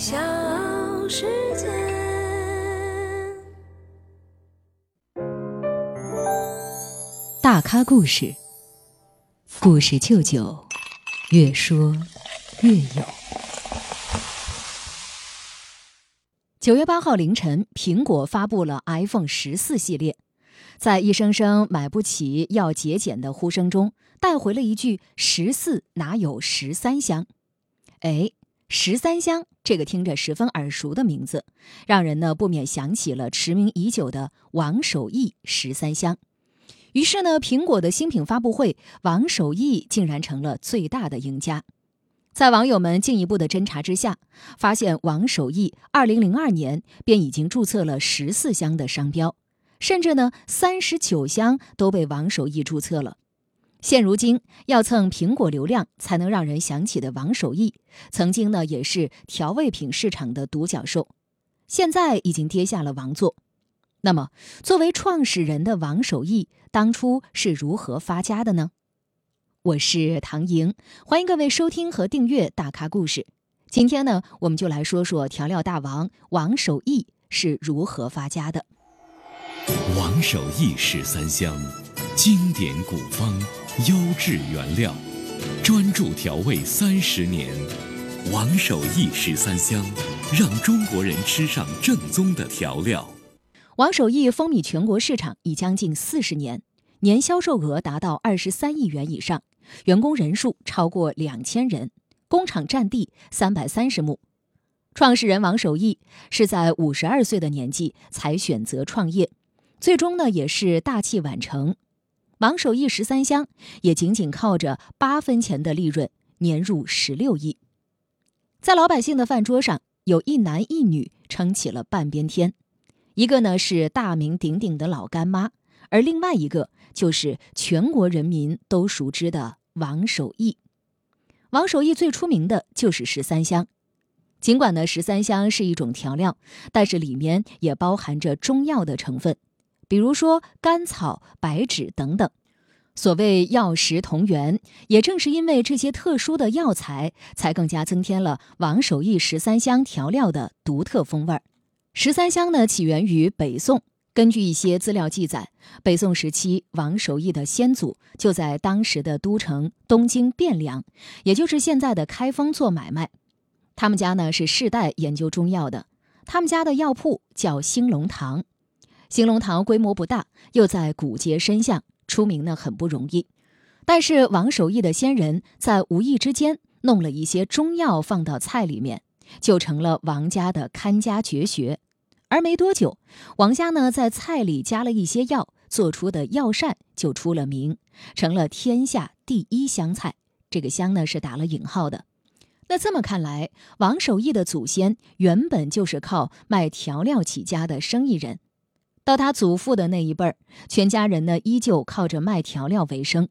小世界。大咖故事，故事舅舅，越说越有。九月八号凌晨，苹果发布了 iPhone 十四系列，在一声声买不起、要节俭的呼声中，带回了一句“十四哪有十三香”。哎，十三香这个听着十分耳熟的名字，让人呢不免想起了驰名已久的王守义十三香。于是呢，苹果的新品发布会，王守义竟然成了最大的赢家。在网友们进一步的侦查之下，发现王守义2002年便已经注册了十四箱的商标，甚至呢三十九箱都被王守义注册了。现如今要蹭苹果流量才能让人想起的王守义，曾经呢也是调味品市场的独角兽，现在已经跌下了王座。那么，作为创始人的王守义，当初是如何发家的呢？我是唐莹，欢迎各位收听和订阅《大咖故事》。今天呢，我们就来说说调料大王王守义是如何发家的。王守义十三香，经典古方，优质原料，专注调味三十年。王守义十三香，让中国人吃上正宗的调料。王守义风靡全国市场已将近四十年，年销售额达到二十三亿元以上。员工人数超过两千人，工厂占地三百三十亩。创始人王守义是在五十二岁的年纪才选择创业，最终呢也是大器晚成。王守义十三香也仅仅靠着八分钱的利润，年入十六亿。在老百姓的饭桌上，有一男一女撑起了半边天，一个呢是大名鼎鼎的老干妈，而另外一个就是全国人民都熟知的。王守义，王守义最出名的就是十三香。尽管呢，十三香是一种调料，但是里面也包含着中药的成分，比如说甘草、白芷等等。所谓药食同源，也正是因为这些特殊的药材，才更加增添了王守义十三香调料的独特风味儿。十三香呢，起源于北宋。根据一些资料记载，北宋时期，王守义的先祖就在当时的都城东京汴梁，也就是现在的开封做买卖。他们家呢是世代研究中药的，他们家的药铺叫兴隆堂。兴隆堂规模不大，又在古街深巷，出名呢很不容易。但是王守义的先人在无意之间弄了一些中药放到菜里面，就成了王家的看家绝学。而没多久，王家呢在菜里加了一些药，做出的药膳就出了名，成了天下第一香菜。这个“香”呢是打了引号的。那这么看来，王守义的祖先原本就是靠卖调料起家的生意人。到他祖父的那一辈儿，全家人呢依旧靠着卖调料为生，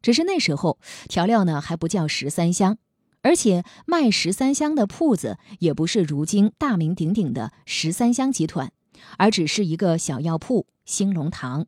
只是那时候调料呢还不叫十三香。而且卖十三香的铺子也不是如今大名鼎鼎的十三香集团，而只是一个小药铺兴隆堂。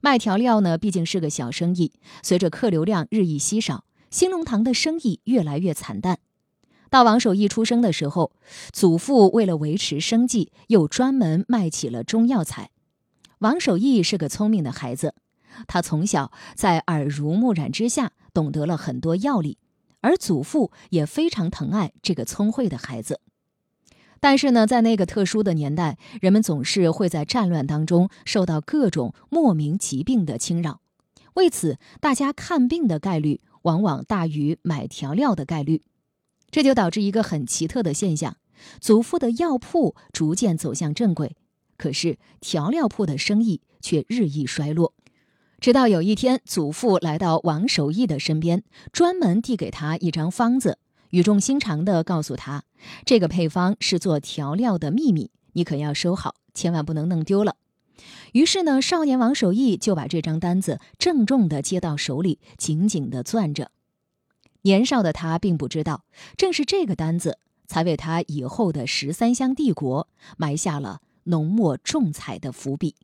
卖调料呢，毕竟是个小生意，随着客流量日益稀少，兴隆堂的生意越来越惨淡。到王守义出生的时候，祖父为了维持生计，又专门卖起了中药材。王守义是个聪明的孩子，他从小在耳濡目染之下，懂得了很多药理。而祖父也非常疼爱这个聪慧的孩子，但是呢，在那个特殊的年代，人们总是会在战乱当中受到各种莫名疾病的侵扰，为此，大家看病的概率往往大于买调料的概率，这就导致一个很奇特的现象：祖父的药铺逐渐走向正轨，可是调料铺的生意却日益衰落。直到有一天，祖父来到王守义的身边，专门递给他一张方子，语重心长地告诉他：“这个配方是做调料的秘密，你可要收好，千万不能弄丢了。”于是呢，少年王守义就把这张单子郑重地接到手里，紧紧地攥着。年少的他并不知道，正是这个单子，才为他以后的十三香帝国埋下了浓墨重彩的伏笔。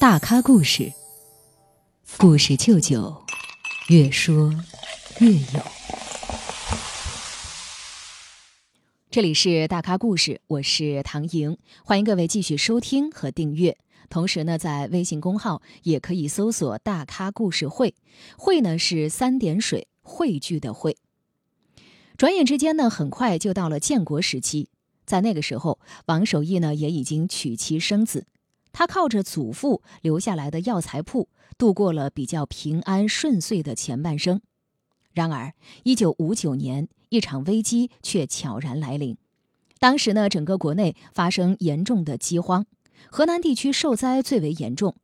大咖故事，故事舅舅，越说越有。这里是大咖故事，我是唐莹，欢迎各位继续收听和订阅。同时呢，在微信公号也可以搜索“大咖故事会”，会呢是三点水汇聚的会。转眼之间呢，很快就到了建国时期，在那个时候，王守义呢也已经娶妻生子，他靠着祖父留下来的药材铺，度过了比较平安顺遂的前半生。然而，一九五九年。一场危机却悄然来临。当时呢，整个国内发生严重的饥荒，河南地区受灾最为严重。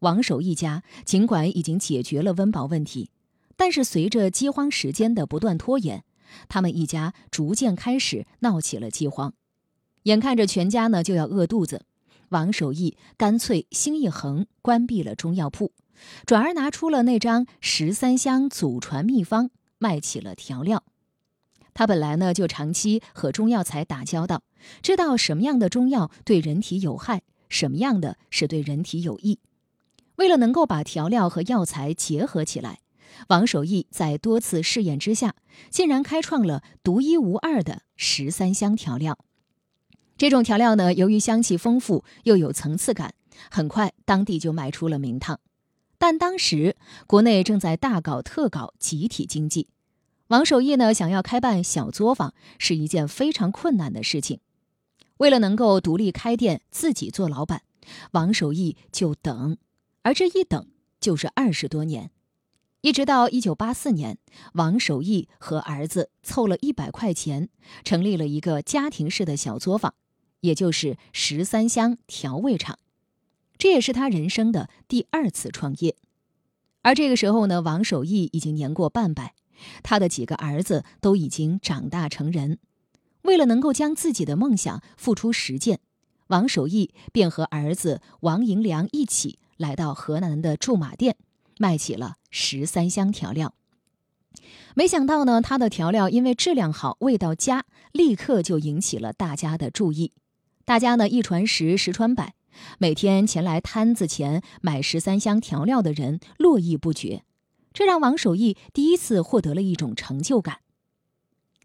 王守一家尽管已经解决了温饱问题，但是随着饥荒时间的不断拖延，他们一家逐渐开始闹起了饥荒。眼看着全家呢就要饿肚子，王守义干脆心一横，关闭了中药铺，转而拿出了那张十三香祖传秘方，卖起了调料。他本来呢就长期和中药材打交道，知道什么样的中药对人体有害，什么样的是对人体有益。为了能够把调料和药材结合起来，王守义在多次试验之下，竟然开创了独一无二的十三香调料。这种调料呢，由于香气丰富又有层次感，很快当地就卖出了名堂。但当时国内正在大搞特搞集体经济。王守义呢，想要开办小作坊是一件非常困难的事情。为了能够独立开店，自己做老板，王守义就等，而这一等就是二十多年。一直到一九八四年，王守义和儿子凑了一百块钱，成立了一个家庭式的小作坊，也就是十三香调味厂。这也是他人生的第二次创业。而这个时候呢，王守义已经年过半百。他的几个儿子都已经长大成人，为了能够将自己的梦想付出实践，王守义便和儿子王银良一起来到河南的驻马店，卖起了十三香调料。没想到呢，他的调料因为质量好、味道佳，立刻就引起了大家的注意。大家呢一传十，十传百，每天前来摊子前买十三香调料的人络绎不绝。这让王守义第一次获得了一种成就感。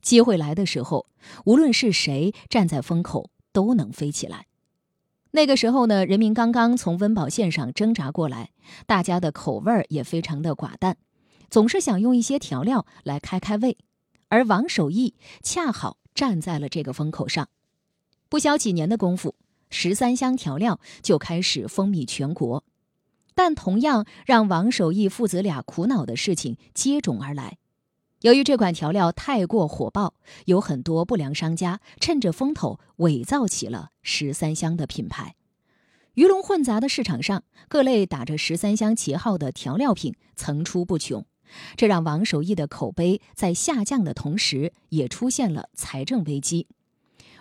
机会来的时候，无论是谁站在风口，都能飞起来。那个时候呢，人民刚刚从温饱线上挣扎过来，大家的口味儿也非常的寡淡，总是想用一些调料来开开胃。而王守义恰好站在了这个风口上，不消几年的功夫，十三香调料就开始风靡全国。但同样让王守义父子俩苦恼的事情接踵而来。由于这款调料太过火爆，有很多不良商家趁着风头伪造起了十三香的品牌。鱼龙混杂的市场上，各类打着十三香旗号的调料品层出不穷，这让王守义的口碑在下降的同时，也出现了财政危机。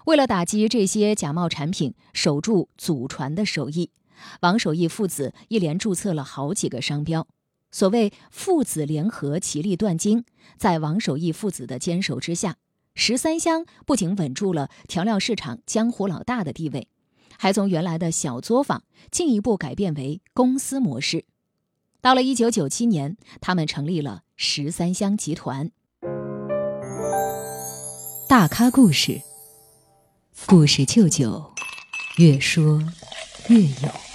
为了打击这些假冒产品，守住祖传的手艺。王守义父子一连注册了好几个商标，所谓父子联合，其利断金。在王守义父子的坚守之下，十三香不仅稳住了调料市场江湖老大的地位，还从原来的小作坊进一步改变为公司模式。到了一九九七年，他们成立了十三香集团。大咖故事，故事舅舅，越说越有。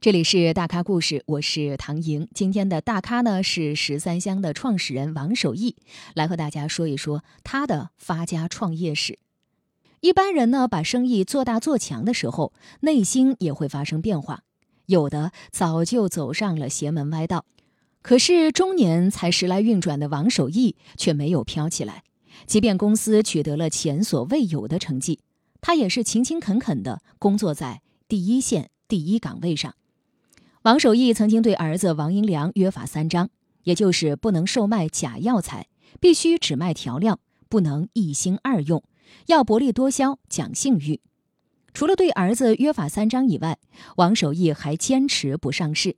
这里是大咖故事，我是唐莹。今天的大咖呢是十三香的创始人王守义，来和大家说一说他的发家创业史。一般人呢把生意做大做强的时候，内心也会发生变化，有的早就走上了邪门歪道。可是中年才时来运转的王守义却没有飘起来，即便公司取得了前所未有的成绩，他也是勤勤恳恳的工作在第一线第一岗位上。王守义曾经对儿子王银良约法三章，也就是不能售卖假药材，必须只卖调料，不能一心二用，要薄利多销，讲信誉。除了对儿子约法三章以外，王守义还坚持不上市。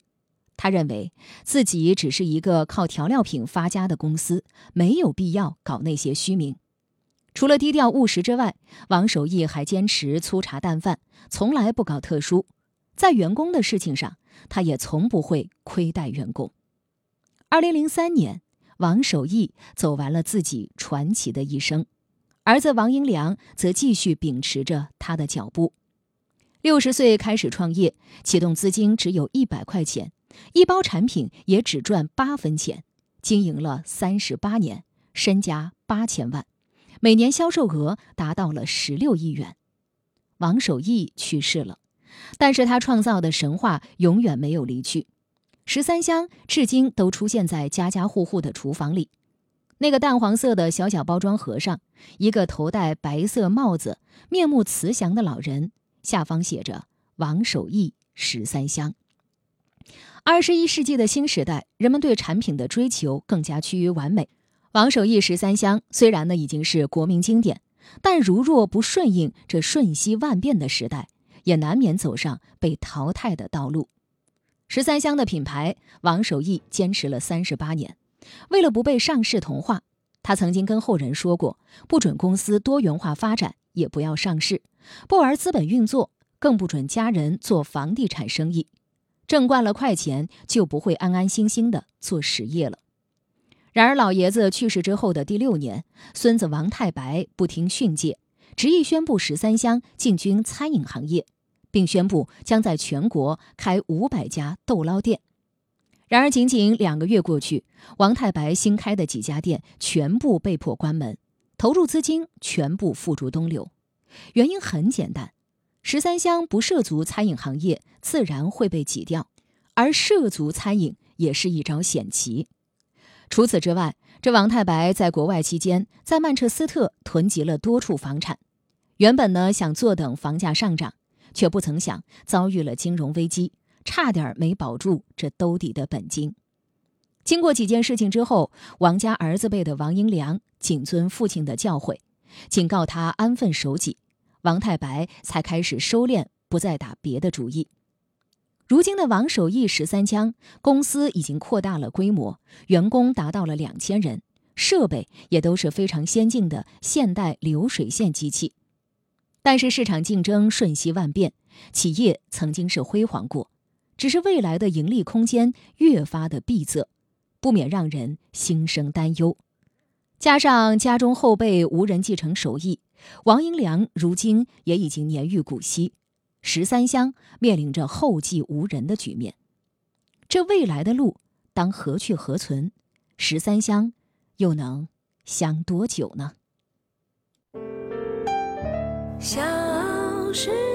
他认为自己只是一个靠调料品发家的公司，没有必要搞那些虚名。除了低调务实之外，王守义还坚持粗茶淡饭，从来不搞特殊。在员工的事情上，他也从不会亏待员工。二零零三年，王守义走完了自己传奇的一生，儿子王英良则继续秉持着他的脚步。六十岁开始创业，启动资金只有一百块钱，一包产品也只赚八分钱，经营了三十八年，身家八千万，每年销售额达到了十六亿元。王守义去世了，但是他创造的神话永远没有离去。十三香至今都出现在家家户户的厨房里。那个淡黄色的小小包装盒上，一个头戴白色帽子、面目慈祥的老人，下方写着“王守义十三香”。二十一世纪的新时代，人们对产品的追求更加趋于完美。王守义十三香虽然呢已经是国民经典，但如若不顺应这瞬息万变的时代，也难免走上被淘汰的道路。十三香的品牌，王守义坚持了三十八年。为了不被上市同化，他曾经跟后人说过：不准公司多元化发展，也不要上市，不玩资本运作，更不准家人做房地产生意。挣惯了快钱，就不会安安心心的做实业了。然而，老爷子去世之后的第六年，孙子王太白不听训诫，执意宣布十三香进军餐饮行业。并宣布将在全国开五百家豆捞店。然而，仅仅两个月过去，王太白新开的几家店全部被迫关门，投入资金全部付诸东流。原因很简单：十三香不涉足餐饮行业，自然会被挤掉；而涉足餐饮也是一招险棋。除此之外，这王太白在国外期间，在曼彻斯特囤积了多处房产，原本呢想坐等房价上涨。却不曾想遭遇了金融危机，差点没保住这兜底的本金。经过几件事情之后，王家儿子辈的王英良谨遵父亲的教诲，警告他安分守己，王太白才开始收敛，不再打别的主意。如今的王守义十三枪公司已经扩大了规模，员工达到了两千人，设备也都是非常先进的现代流水线机器。但是市场竞争瞬息万变，企业曾经是辉煌过，只是未来的盈利空间越发的闭塞，不免让人心生担忧。加上家中后辈无人继承手艺，王英良如今也已经年逾古稀，十三香面临着后继无人的局面。这未来的路当何去何从？十三香又能香多久呢？小时。